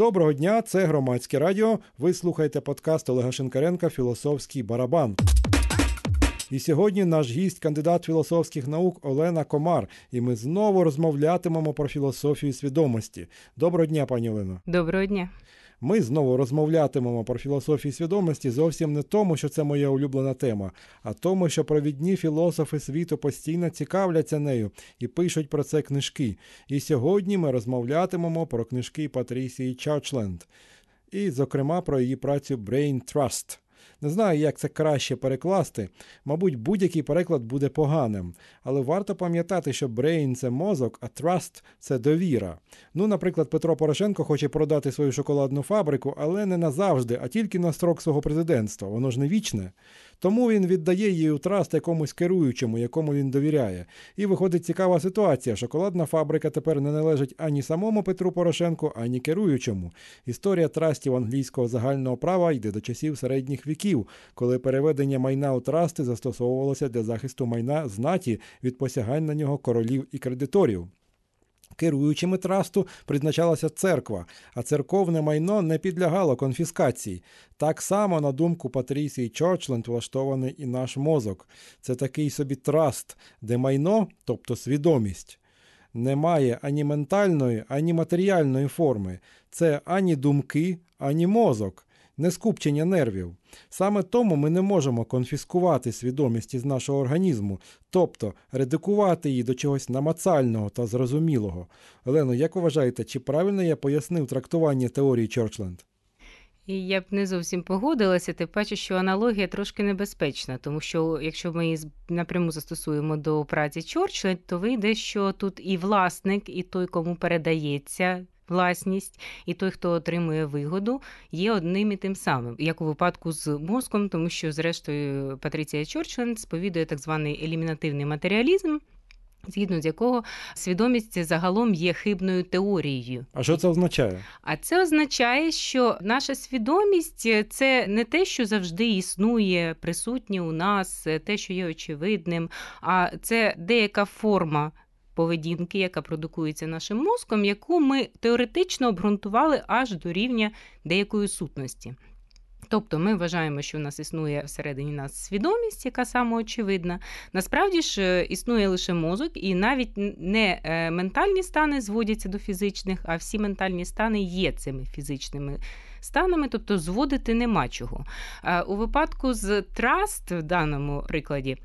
Доброго дня, це громадське радіо. Ви слухаєте подкаст Олега Шинкаренка Філософський барабан. І сьогодні наш гість, кандидат філософських наук Олена Комар. І ми знову розмовлятимемо про філософію свідомості. Доброго дня, пані Олено. Доброго дня. Ми знову розмовлятимемо про філософію свідомості зовсім не тому, що це моя улюблена тема, а тому, що провідні філософи світу постійно цікавляться нею і пишуть про це книжки. І сьогодні ми розмовлятимемо про книжки Патрісії Чарчленд, і, зокрема, про її працю Brain Trust. Не знаю, як це краще перекласти. Мабуть, будь-який переклад буде поганим. Але варто пам'ятати, що brain – це мозок, а trust – це довіра. Ну, наприклад, Петро Порошенко хоче продати свою шоколадну фабрику, але не назавжди, а тільки на строк свого президентства. Воно ж не вічне. Тому він віддає її у траст якомусь керуючому, якому він довіряє. І виходить цікава ситуація. Шоколадна фабрика тепер не належить ані самому Петру Порошенку, ані керуючому. Історія трастів англійського загального права йде до часів середніх віків, коли переведення майна у трасти застосовувалося для захисту майна знаті від посягань на нього королів і кредиторів. Керуючими трасту призначалася церква, а церковне майно не підлягало конфіскації. Так само, на думку Патрісії Чорчленд, влаштований і наш мозок. Це такий собі траст, де майно, тобто свідомість, не має ані ментальної, ані матеріальної форми. Це ані думки, ані мозок не скупчення нервів. Саме тому ми не можемо конфіскувати свідомість із нашого організму, тобто редукувати її до чогось намацального та зрозумілого. Олено, як вважаєте, чи правильно я пояснив трактування теорії Чорчленд? І я б не зовсім погодилася, тим паче, що аналогія трошки небезпечна, тому що якщо ми її напряму застосуємо до праці Чорчленд, то вийде, що тут і власник, і той, кому передається власність, і той, хто отримує вигоду, є одним і тим самим, як у випадку з мозком, тому що, зрештою, Патріція Чорчленд сповідує так званий елімінативний матеріалізм. Згідно з якого свідомість загалом є хибною теорією. А що це означає? А це означає, що наша свідомість це не те, що завжди існує, присутнє у нас, те, що є очевидним, а це деяка форма поведінки, яка продукується нашим мозком, яку ми теоретично обґрунтували аж до рівня деякої сутності. Тобто ми вважаємо, що в нас існує всередині нас свідомість, яка самоочевидна. Насправді ж е, існує лише мозок, і навіть не е, ментальні стани зводяться до фізичних, а всі ментальні стани є цими фізичними станами, тобто зводити нема чого. У випадку з траст в даному прикладі.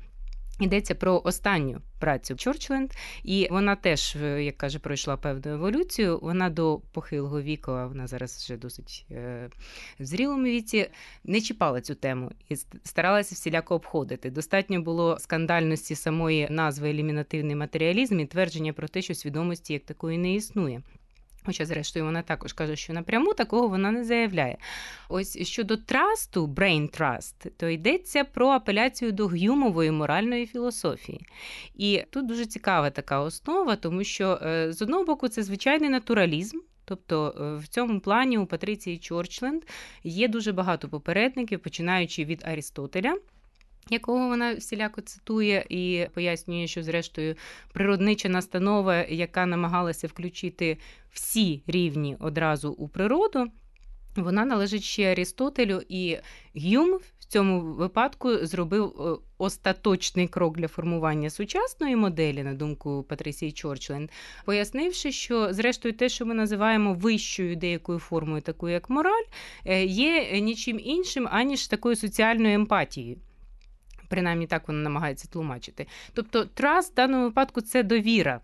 Йдеться про останню працю Чорчленд, і вона теж, е, як каже, пройшла певну еволюцію. Вона до похилого віку, а вона зараз вже досить е, в зрілому віці, не чіпала цю тему і старалася всіляко обходити. Достатньо було скандальності самої назви елімінативний матеріалізм і твердження про те, що свідомості як такої не існує. Хоча, зрештою, вона також каже, що напряму такого вона не заявляє. Ось щодо трасту, brain trust, то йдеться про апеляцію до гюмової моральної філософії. І тут дуже цікава така основа, тому що е, з одного боку це звичайний натуралізм. Тобто е, в цьому плані у Патриції Чорчленд є дуже багато попередників, починаючи від Арістотеля якого вона всіляко цитує і пояснює, що, зрештою, природнича настанова, яка намагалася включити всі рівні одразу у природу, вона належить ще Арістотелю, і Гюм в цьому випадку зробив е, остаточний крок для формування сучасної моделі, на думку Патрісії Чорчленд, пояснивши, що, зрештою, те, що ми називаємо вищою деякою формою, такою як мораль, е, є нічим іншим, аніж такою соціальною емпатією. Принаймні так вона намагається тлумачити. Тобто, траст в даному випадку це довіра.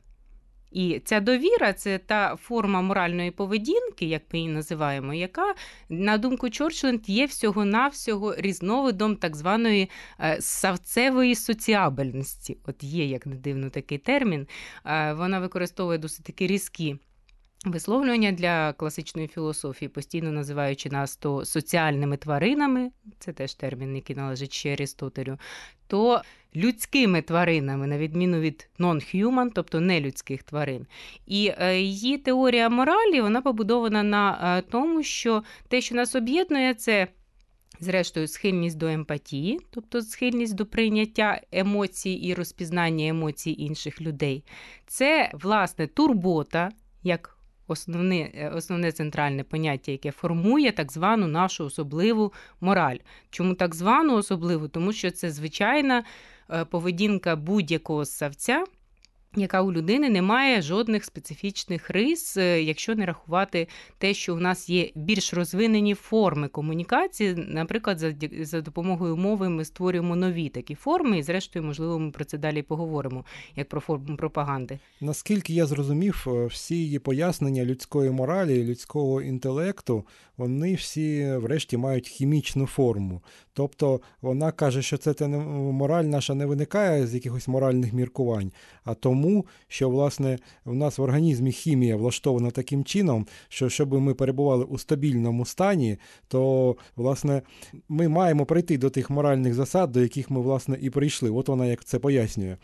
І ця довіра це та форма моральної поведінки, як ми її називаємо, яка, на думку Чорчленд, є всього-навсього різновидом так званої е, савцевої соціабельності. От є, як не дивно, такий термін. Е, вона використовує досить таки різкі Висловлювання для класичної філософії, постійно називаючи нас то соціальними тваринами, це теж термін, який належить ще Арістотелю, то людськими тваринами, на відміну від non-human, тобто нелюдських тварин. І е, її теорія моралі вона побудована на е, тому, що те, що нас об'єднує, це. Зрештою, схильність до емпатії, тобто схильність до прийняття емоцій і розпізнання емоцій інших людей. Це, власне, турбота, як основне, основне центральне поняття, яке формує так звану нашу особливу мораль. Чому так звану особливу? Тому що це звичайна поведінка будь-якого ссавця яка у людини не має жодних специфічних рис, е, якщо не рахувати те, що у нас є більш розвинені форми комунікації, наприклад, за за допомогою мови ми створюємо нові такі форми, і зрештою, можливо, ми про це далі поговоримо, як про форму пропаганди. Наскільки я зрозумів, е, всі її пояснення людської моралі, людського інтелекту, вони всі, врешті, мають хімічну форму. Тобто вона каже, що це мораль наша не виникає з якихось моральних міркувань, а тому, що власне в нас в організмі хімія влаштована таким чином, що щоб ми перебували у стабільному стані, то власне ми маємо прийти до тих моральних засад, до яких ми власне і прийшли. От вона як це пояснює.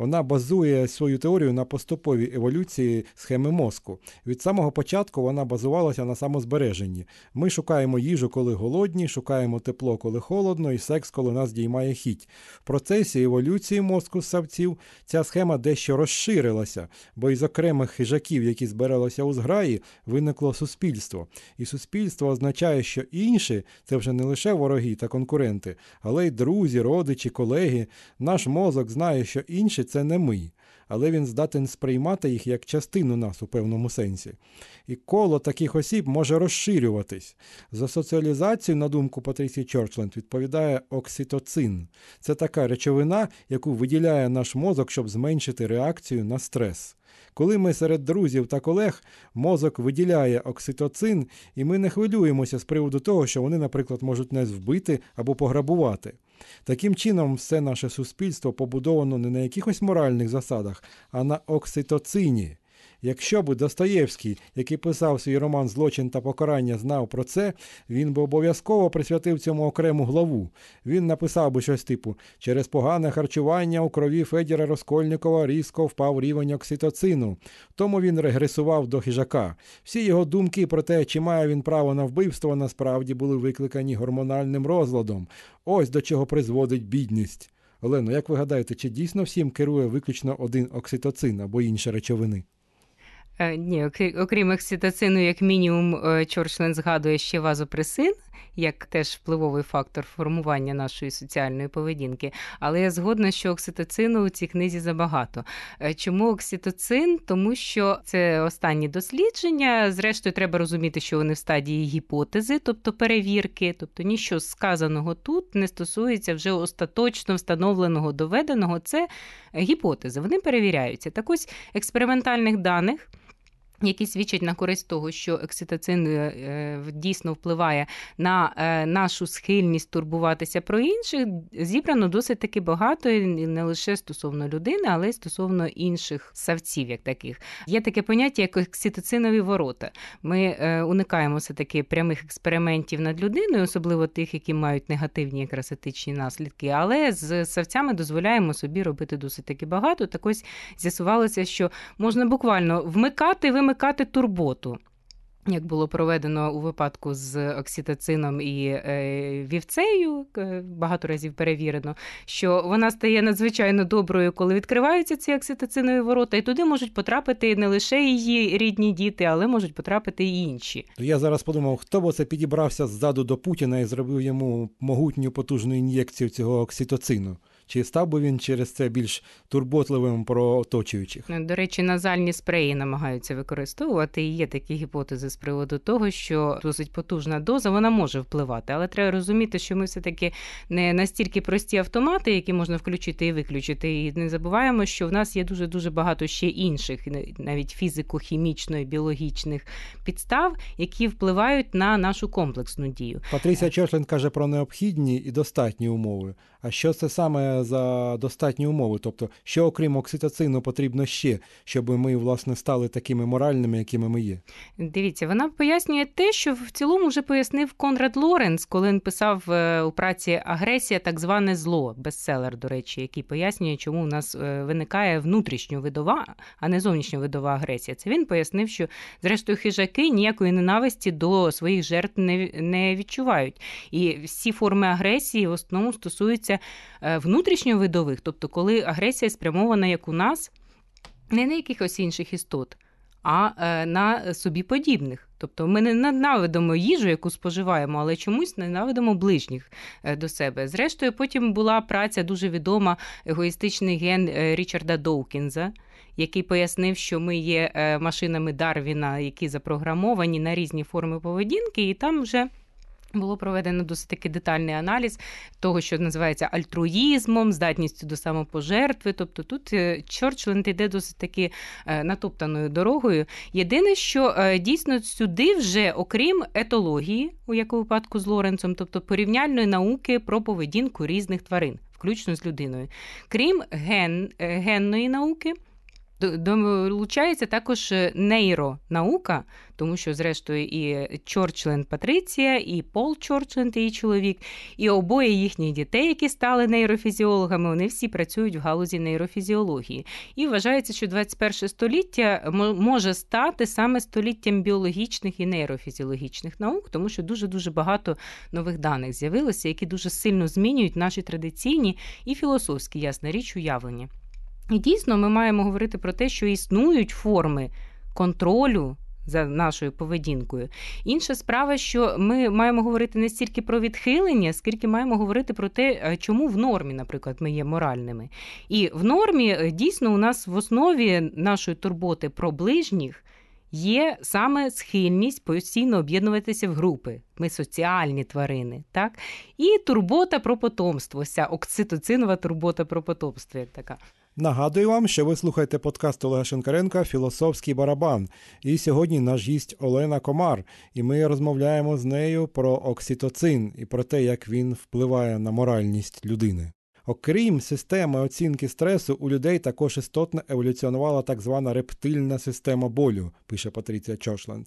Вона базує свою теорію на поступовій еволюції схеми мозку. Від самого початку вона базувалася на самозбереженні. Ми шукаємо їжу, коли голодні, шукаємо тепло, коли холодно, і секс, коли нас діймає хіть. В процесі еволюції мозку ссавців ця схема дещо розширилася, бо із окремих хижаків, які збиралися у зграї, виникло суспільство. І суспільство означає, що інші це вже не лише вороги та конкуренти, але й друзі, родичі, колеги. Наш мозок знає, що інші це не ми, але він здатен сприймати їх як частину нас у певному сенсі. І коло таких осіб може розширюватись. За соціалізацію, на думку Патрісії Чорчленд, відповідає окситоцин. Це така речовина, яку виділяє наш мозок, щоб зменшити реакцію на стрес. Коли ми серед друзів та колег, мозок виділяє окситоцин, і ми не хвилюємося з приводу того, що вони, наприклад, можуть нас вбити або пограбувати. Таким чином, все наше суспільство побудовано не на якихось моральних засадах, а на окситоцині. Якщо б Достоєвський, який писав свій роман Злочин та покарання, знав про це, він би обов'язково присвятив цьому окрему главу. Він написав би щось типу: через погане харчування у крові Федіра Розкольникова різко впав рівень окситоцину. Тому він регресував до хижака. Всі його думки про те, чи має він право на вбивство, насправді були викликані гормональним розладом. Ось до чого призводить бідність. Олено, як ви гадаєте, чи дійсно всім керує виключно один окситоцин або інші речовини? Е, ні, окрім окситоцину, як мінімум, е, Чорчлен згадує ще вазопресин, як теж впливовий фактор формування нашої соціальної поведінки. Але я згодна, що окситоцину у цій книзі забагато. Е, чому окситоцин? Тому що це останні дослідження. Зрештою, треба розуміти, що вони в стадії гіпотези, тобто перевірки, тобто ніщо сказаного тут не стосується вже остаточно встановленого доведеного. Це гіпотези. Вони перевіряються. Так ось експериментальних даних які свідчать на користь того, що окситоцин е, е, дійсно впливає на е, нашу схильність турбуватися про інших, зібрано досить таки багато і не лише стосовно людини, але й стосовно інших савців, як таких. Є таке поняття, як окситоцинові ворота. Ми уникаємо все таки прямих експериментів над людиною, особливо тих, які мають негативні якраз етичні наслідки. Але з савцями дозволяємо собі робити досить таки багато. Так ось з'ясувалося, що можна буквально вмикати вимикати вимикати турботу. Як було проведено у випадку з окситоцином і е, вівцею, багато разів перевірено, що вона стає надзвичайно доброю, коли відкриваються ці окситоцинові ворота, і туди можуть потрапити не лише її рідні діти, але можуть потрапити і інші. Я зараз подумав, хто б це підібрався ззаду до Путіна і зробив йому могутню потужну ін'єкцію цього окситоцину. Чи став би він через це більш турботливим про оточуючих? Ну, до речі, назальні спреї намагаються використовувати. І є такі гіпотези з приводу того, що досить потужна доза вона може впливати, але треба розуміти, що ми все таки не настільки прості автомати, які можна включити і виключити. І не забуваємо, що в нас є дуже дуже багато ще інших, навіть фізико-хімічно біологічних підстав, які впливають на нашу комплексну дію. Патрісія Чершлин каже про необхідні і достатні умови. А що це саме за достатні умови? Тобто, що окрім окситоцину потрібно ще, щоб ми власне стали такими моральними, якими ми є? Дивіться, вона пояснює те, що в цілому вже пояснив Конрад Лоренс, коли він писав е, у праці агресія, так зване зло, бестселер, до речі, який пояснює, чому у нас е, виникає внутрішньовидова, а не зовнішньовидова агресія. Це він пояснив, що зрештою хижаки ніякої ненависті до своїх жертв не, відчувають. І всі форми агресії в основному стосуються е, внутрішньовидових, тобто коли агресія спрямована як у нас, не на якихось інших істот. а е, на собі подібних. Тобто ми не ненавидимо їжу, яку споживаємо, але чомусь ненавидимо ближніх е, до себе. Зрештою, потім була праця дуже відома егоїстичний ген е, Річарда Доукінза, який пояснив, що ми є машинами Дарвіна, які запрограмовані на різні форми поведінки, і там вже. Було проведено досить таки детальний аналіз того, що називається альтруїзмом, здатністю до самопожертви. Тобто тут е, Чорчленд йде досить таки е, натоптаною дорогою. Єдине, що е, дійсно сюди вже, окрім етології, у якому випадку з Лоренцом, тобто порівняльної науки про поведінку різних тварин, включно з людиною, крім ген, генної науки. Долучається також е, нейронаука, тому що, зрештою, і Чорчленд Патриція, і Пол Чорчленд, її чоловік, і обоє їхніх дітей, які стали нейрофізіологами, вони всі працюють в галузі нейрофізіології. І вважається, що 21 століття може стати саме століттям біологічних і нейрофізіологічних наук, тому що дуже дуже багато нових даних з'явилося, які дуже сильно змінюють наші традиційні і філософські, ясна річ, уявлення. І дійсно ми маємо говорити про те, що існують форми контролю. За нашою поведінкою. Інша справа, що ми маємо говорити не стільки про відхилення, скільки маємо говорити про те, е, чому в нормі, наприклад, ми є моральними. І в нормі е, дійсно у нас в основі нашої турботи про ближніх є саме схильність постійно об'єднуватися в групи. Ми соціальні тварини, так? І турбота про потомство, ця окситоцинова турбота про потомство, як така. Нагадую вам, що ви слухаєте подкаст Олега Шенкаренка Філософський барабан. І сьогодні наш гість Олена Комар, і ми розмовляємо з нею про окситоцин і про те, як він впливає на моральність людини. Окрім системи оцінки стресу, у людей також істотно еволюціонувала так звана рептильна система болю, пише Патріція Чошленд.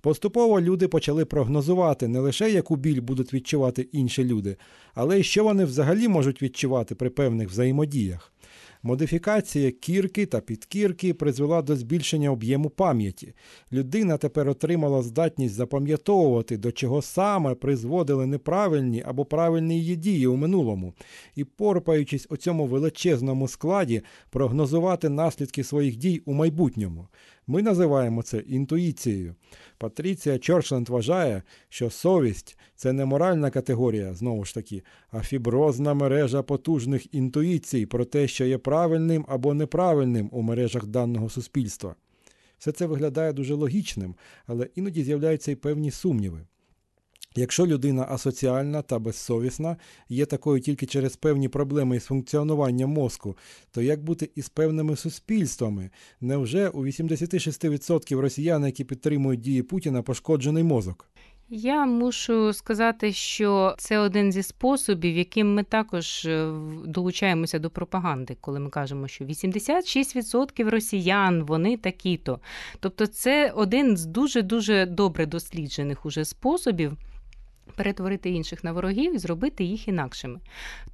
Поступово люди почали прогнозувати не лише яку біль будуть відчувати інші люди, але й що вони взагалі можуть відчувати при певних взаємодіях. Модифікація кірки та підкірки призвела до збільшення об'єму пам'яті. Людина тепер отримала здатність запам'ятовувати, до чого саме призводили неправильні або правильні її дії у минулому, і, порпаючись у цьому величезному складі, прогнозувати наслідки своїх дій у майбутньому. Ми називаємо це інтуїцією. Патріція Чорчленд вважає, що совість це не моральна категорія, знову ж таки, а фіброзна мережа потужних інтуїцій про те, що є правильним або неправильним у мережах даного суспільства. Все це виглядає дуже логічним, але іноді з'являються й певні сумніви. Якщо людина асоціальна та безсовісна, є такою тільки через певні проблеми із функціонуванням мозку, то як бути із певними суспільствами? Невже у 86% росіян, які підтримують дії Путіна, пошкоджений мозок? Я мушу сказати, що це один зі способів, яким ми також е, долучаємося до пропаганди, коли ми кажемо, що 86% росіян вони такі-то. Тобто, це один з дуже дуже добре досліджених уже способів перетворити інших на ворогів і зробити їх інакшими.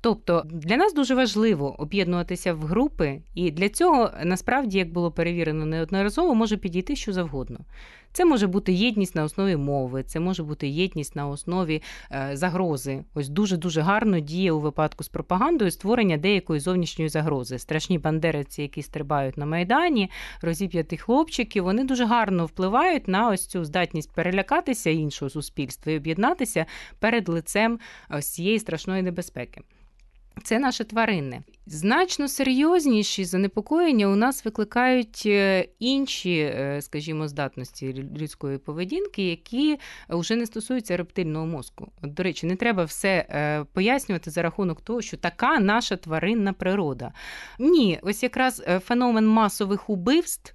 Тобто для нас дуже важливо об'єднуватися в групи, і для цього насправді, як було перевірено неодноразово, може підійти що завгодно. Це може бути єдність на основі мови, це може бути єдність на основі е, загрози. Ось дуже дуже гарно діє у випадку з пропагандою створення деякої зовнішньої загрози. Страшні бандериці, які стрибають на майдані, розіп'яті хлопчики, вони дуже гарно впливають на ось цю здатність перелякатися іншого суспільства і об'єднатися перед лицем ось цієї страшної небезпеки. Це наше тваринне. Значно серйозніші занепокоєння у нас викликають е, інші, е, скажімо, здатності людської поведінки, які вже не стосуються рептильного мозку. До речі, не треба все е, пояснювати за рахунок того, що така наша тваринна природа. Ні, ось якраз феномен масових убивств.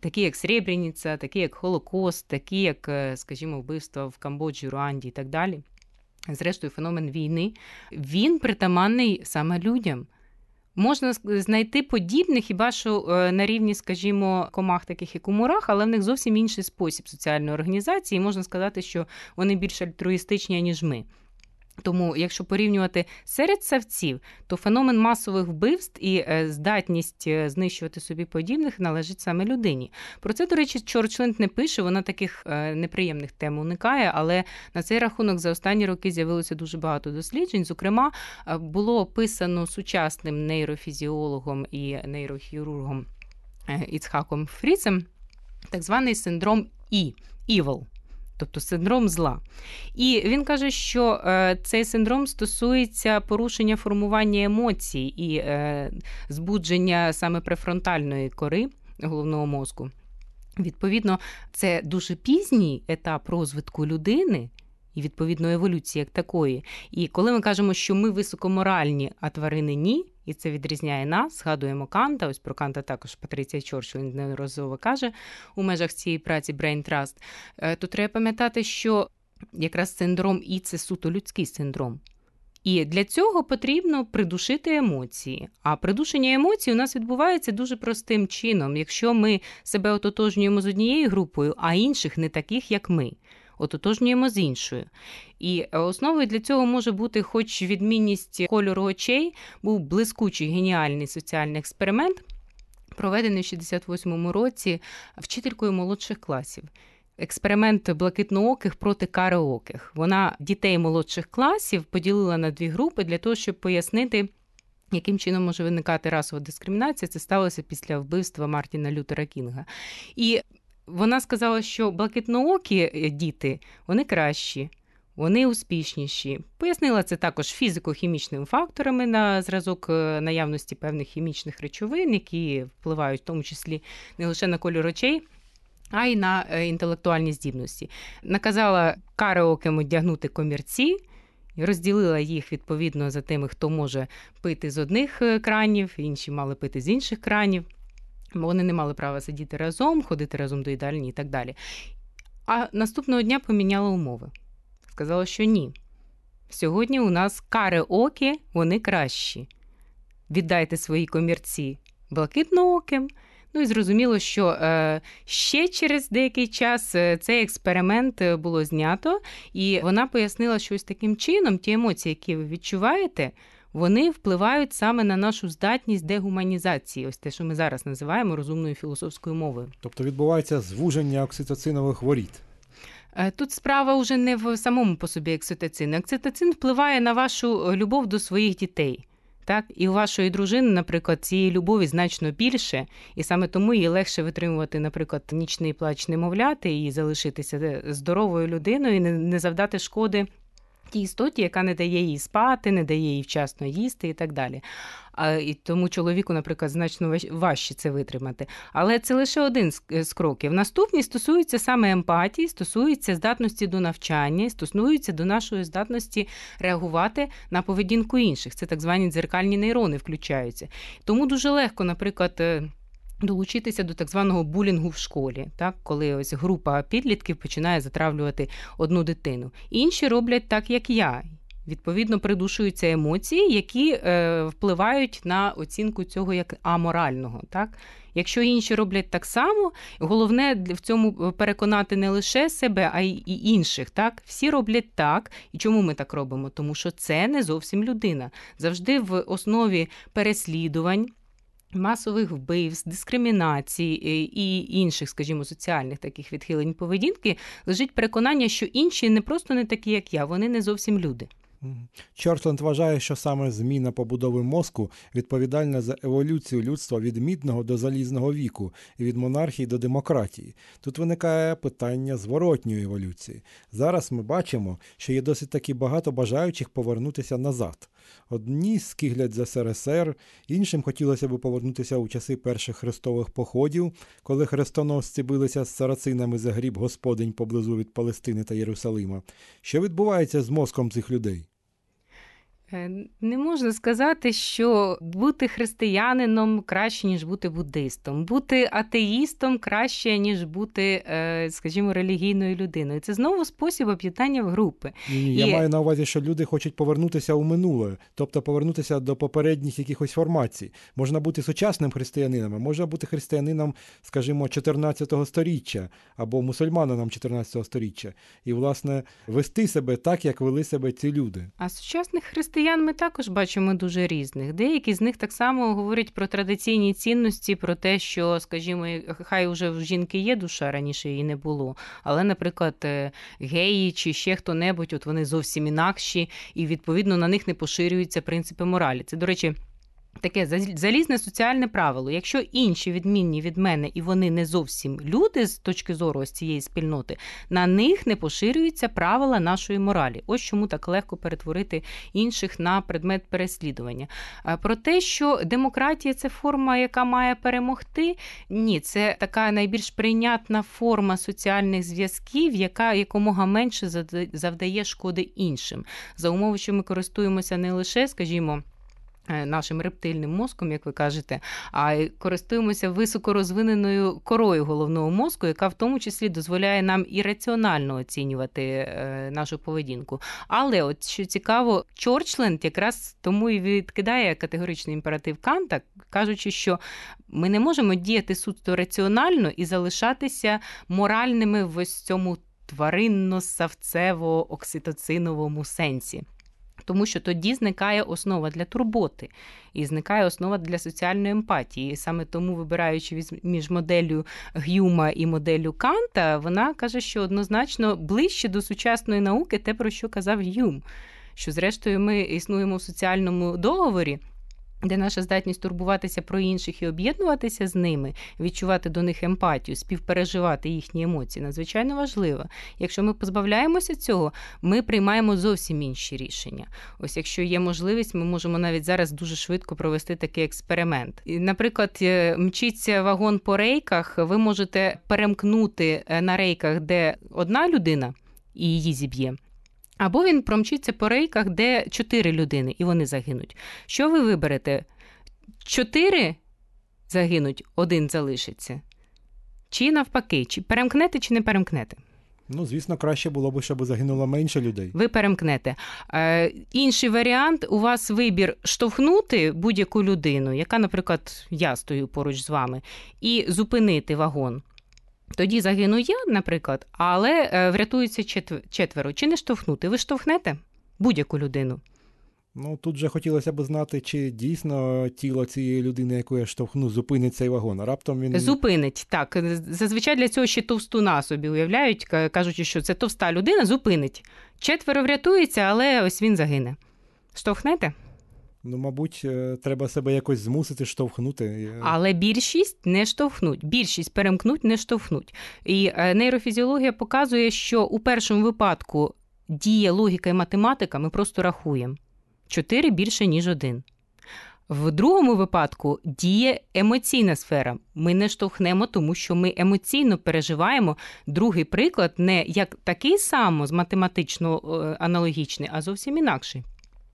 Такі, як Сребреніця, такі, як Холокост, такі, як, скажімо, вбивства в Камбоджі, Руанді і так далі зрештою, феномен війни, він притаманний саме людям. Можна знайти подібних хіба що е, на рівні, скажімо, комах, таких як у але в них зовсім інший спосіб соціальної організації. І можна сказати, що вони більш альтруїстичні, ніж ми. Тому, якщо порівнювати серед савців, то феномен масових вбивств і е, здатність е, знищувати собі подібних належить саме людині. Про це, до речі, Чорчленд не пише, вона таких е, неприємних тем уникає, але на цей рахунок за останні роки з'явилося дуже багато досліджень. Зокрема, було описано сучасним нейрофізіологом і нейрохірургом Іцхаком Фріцем. так званий синдром І evil, тобто синдром зла. І він каже, що е, цей синдром стосується порушення формування емоцій і е, збудження саме префронтальної кори головного мозку. Відповідно, це дуже пізній етап розвитку людини. І, відповідно, еволюції як такої. І коли ми кажемо, що ми високоморальні, а тварини ні, і це відрізняє нас, згадуємо Канта. Ось про Канта також Патриція Чорчл неодноразово каже у межах цієї праці Brain Trust, е, то треба пам'ятати, що якраз синдром І це суто людський синдром. І для цього потрібно придушити емоції. А придушення емоцій у нас відбувається дуже простим чином, якщо ми себе ототожнюємо з однією групою, а інших не таких, як ми. Ототожнюємо з іншою. І основою для цього може бути, хоч відмінність кольору очей, був блискучий геніальний соціальний експеримент, проведений в 68-му році вчителькою молодших класів. Експеримент блакитнооких проти кареоких. Вона дітей молодших класів поділила на дві групи для того, щоб пояснити. Яким чином може виникати расова дискримінація? Це сталося після вбивства Мартіна Лютера Кінга. І вона сказала, що блакитноокі е, діти вони кращі, вони успішніші. Пояснила це також фізико-хімічними факторами на зразок е, наявності певних хімічних речовин, які впливають в тому числі не лише на кольор очей. А й на е, інтелектуальні здібності. Наказала караокем одягнути комірці, розділила їх відповідно за тими, хто може пити з одних кранів, інші мали пити з інших кранів. Вони не мали права сидіти разом, ходити разом до їдальні і так далі. А наступного дня поміняла умови. Сказала, що ні. Сьогодні у нас кари окі, вони кращі. Віддайте свої комірці блакитнооким. Ну і зрозуміло, що е, ще через деякий час е, цей експеримент е, було знято, і вона пояснила, що ось таким чином ті емоції, які ви відчуваєте, вони впливають саме на нашу здатність дегуманізації, ось те, що ми зараз називаємо розумною філософською мовою. Тобто відбувається звуження окситоцинових воріт. Е, тут справа вже не в самому по собі окситоцину. Окситоцин впливає на вашу е, любов до своїх дітей. Так, і у вашої дружини, наприклад, цієї любові значно більше, і саме тому їй легше витримувати, наприклад, нічний плач немовляти і залишитися е, здоровою людиною, і не завдати шкоди тій істоті, яка не дає їй спати, не дає їй вчасно їсти і так далі. А, І тому чоловіку, наприклад, значно важче це витримати. Але це лише один з кроків. Наступні стосуються саме емпатії, стосуються здатності до навчання, стосуються до нашої здатності реагувати на поведінку інших. Це так звані дзеркальні нейрони включаються. Тому дуже легко, наприклад. Е, долучитися до так званого булінгу в школі, так коли ось група підлітків починає затравлювати одну дитину. Інші роблять так, як я. Відповідно, придушуються емоції, які е, впливають на оцінку цього як аморального. Так? Якщо інші роблять так само, головне в цьому переконати не лише себе, а й інших. Так? Всі роблять так. І чому ми так робимо? Тому що це не зовсім людина. Завжди в основі переслідувань масових вбивств, дискримінації е, і інших, скажімо, соціальних таких відхилень поведінки лежить переконання, що інші не просто не такі, як я, вони не зовсім люди. Чортленд вважає, що саме зміна побудови мозку відповідальна за еволюцію людства від мідного до залізного віку і від монархії до демократії. Тут виникає питання зворотньої еволюції. Зараз ми бачимо, що є досить таки багато бажаючих повернутися назад. Одні скиглять за СРСР, іншим хотілося б повернутися у часи перших хрестових походів, коли хрестоносці билися з сарацинами за гріб господинь поблизу від Палестини та Єрусалима. Що відбувається з мозком цих людей? Е, не можна сказати, що бути християнином краще, ніж бути буддистом, бути атеїстом краще, ніж бути, е, скажімо, релігійною людиною. Це знову спосіб об'єднання в групи. Ні, Я маю на увазі, що люди хочуть повернутися у минуле, тобто повернутися до попередніх якихось формацій. Можна бути сучасним християнином, а можна бути християнином, скажімо, 14 століття або мусульманином 14 століття, і, власне, вести себе так, як вели себе ці люди. А сучасних християн християн ми також бачимо дуже різних. Деякі з них так само говорять про традиційні цінності, про те, що, скажімо, хай уже в жінки є душа, раніше її не було. Але, наприклад, е, геї чи ще хто-небудь, от вони зовсім інакші, і відповідно на них не поширюються принципи моралі. Це, до речі. Таке залізне соціальне правило. Якщо інші відмінні від мене і вони не зовсім люди з точки зору ось цієї спільноти, на них не поширюються правила нашої моралі. Ось чому так легко перетворити інших на предмет переслідування. Про те, що демократія це форма, яка має перемогти, ні, це така найбільш прийнятна форма соціальних зв'язків, яка якомога менше завдає шкоди іншим. За умови, що ми користуємося не лише, скажімо. Е, Нашим рептильним мозком, як ви кажете, а й користуємося високорозвиненою корою головного мозку, яка в тому числі дозволяє нам і раціонально оцінювати е, нашу поведінку. Але от що цікаво, Чорчленд якраз тому і відкидає категоричний імператив Канта, кажучи, що ми не можемо діяти суто раціонально і залишатися моральними в ось цьому тваринно-савцево-окситоциновому сенсі. Тому що тоді зникає основа для турботи і зникає основа для соціальної емпатії. І саме тому, вибираючи між моделлю Гюма і моделлю Канта, вона каже, що однозначно ближче до сучасної науки те, про що казав Гюм. Що, зрештою, ми існуємо в соціальному договорі, де наша здатність турбуватися про інших і об'єднуватися з ними, відчувати до них емпатію, співпереживати їхні емоції, надзвичайно важлива. Якщо ми позбавляємося цього, ми приймаємо зовсім інші рішення. Ось якщо є можливість, ми можемо навіть зараз дуже швидко провести такий експеримент. Наприклад, е, мчиться вагон по рейках, ви можете перемкнути е, на рейках, де одна людина і її зіб'є. Або він промчиться по рейках, де чотири людини, і вони загинуть. Що ви виберете? Чотири загинуть, один залишиться. Чи навпаки, чи перемкнете, чи не перемкнете? Ну, звісно, краще було б, щоб загинуло менше людей. Ви перемкнете. Е, інший варіант у вас вибір штовхнути будь-яку людину, яка, наприклад, я стою поруч з вами, і зупинити вагон. Тоді загину я, наприклад, але е, врятується четверо. Чи не штовхнути? Ви штовхнете будь-яку людину. Ну, тут же хотілося б знати, чи дійсно тіло цієї людини, яку я штовхну, зупинить цей вагон. А раптом він Зупинить. Так, зазвичай для цього ще товстуна собі уявляють, кажучи, що це товста людина, зупинить. Четверо врятується, але ось він загине. Штовхнете? Ну, мабуть, е, треба себе якось змусити штовхнути. Е, Але більшість не штовхнуть. Більшість перемкнуть, не штовхнуть. І е, нейрофізіологія показує, що у першому випадку діє логіка і математика, ми просто рахуємо. Чотири більше, ніж один. В другому випадку діє емоційна сфера. Ми не штовхнемо, тому що ми емоційно переживаємо. Другий приклад не як такий само з математично аналогічний, а зовсім інакший.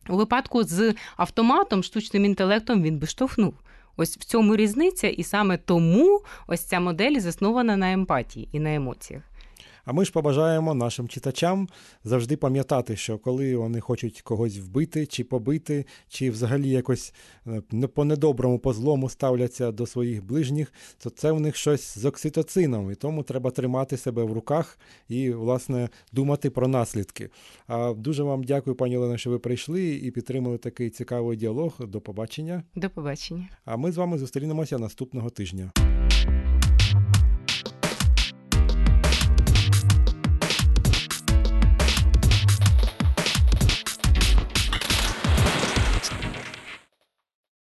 У випадку з автоматом, штучним інтелектом він би штовхнув. Ось в цьому різниця, і саме тому ось ця модель заснована на емпатії і на емоціях. А ми ж побажаємо нашим читачам завжди пам'ятати, що коли вони хочуть когось вбити чи побити, чи взагалі якось е, не по злому ставляться до своїх ближніх, то це в них щось з окситоцином, і тому треба тримати себе в руках і, власне, думати про наслідки. А дуже вам дякую, пані Олена, що ви прийшли і підтримали такий цікавий діалог. До побачення. До побачення. А ми з вами зустрінемося наступного тижня.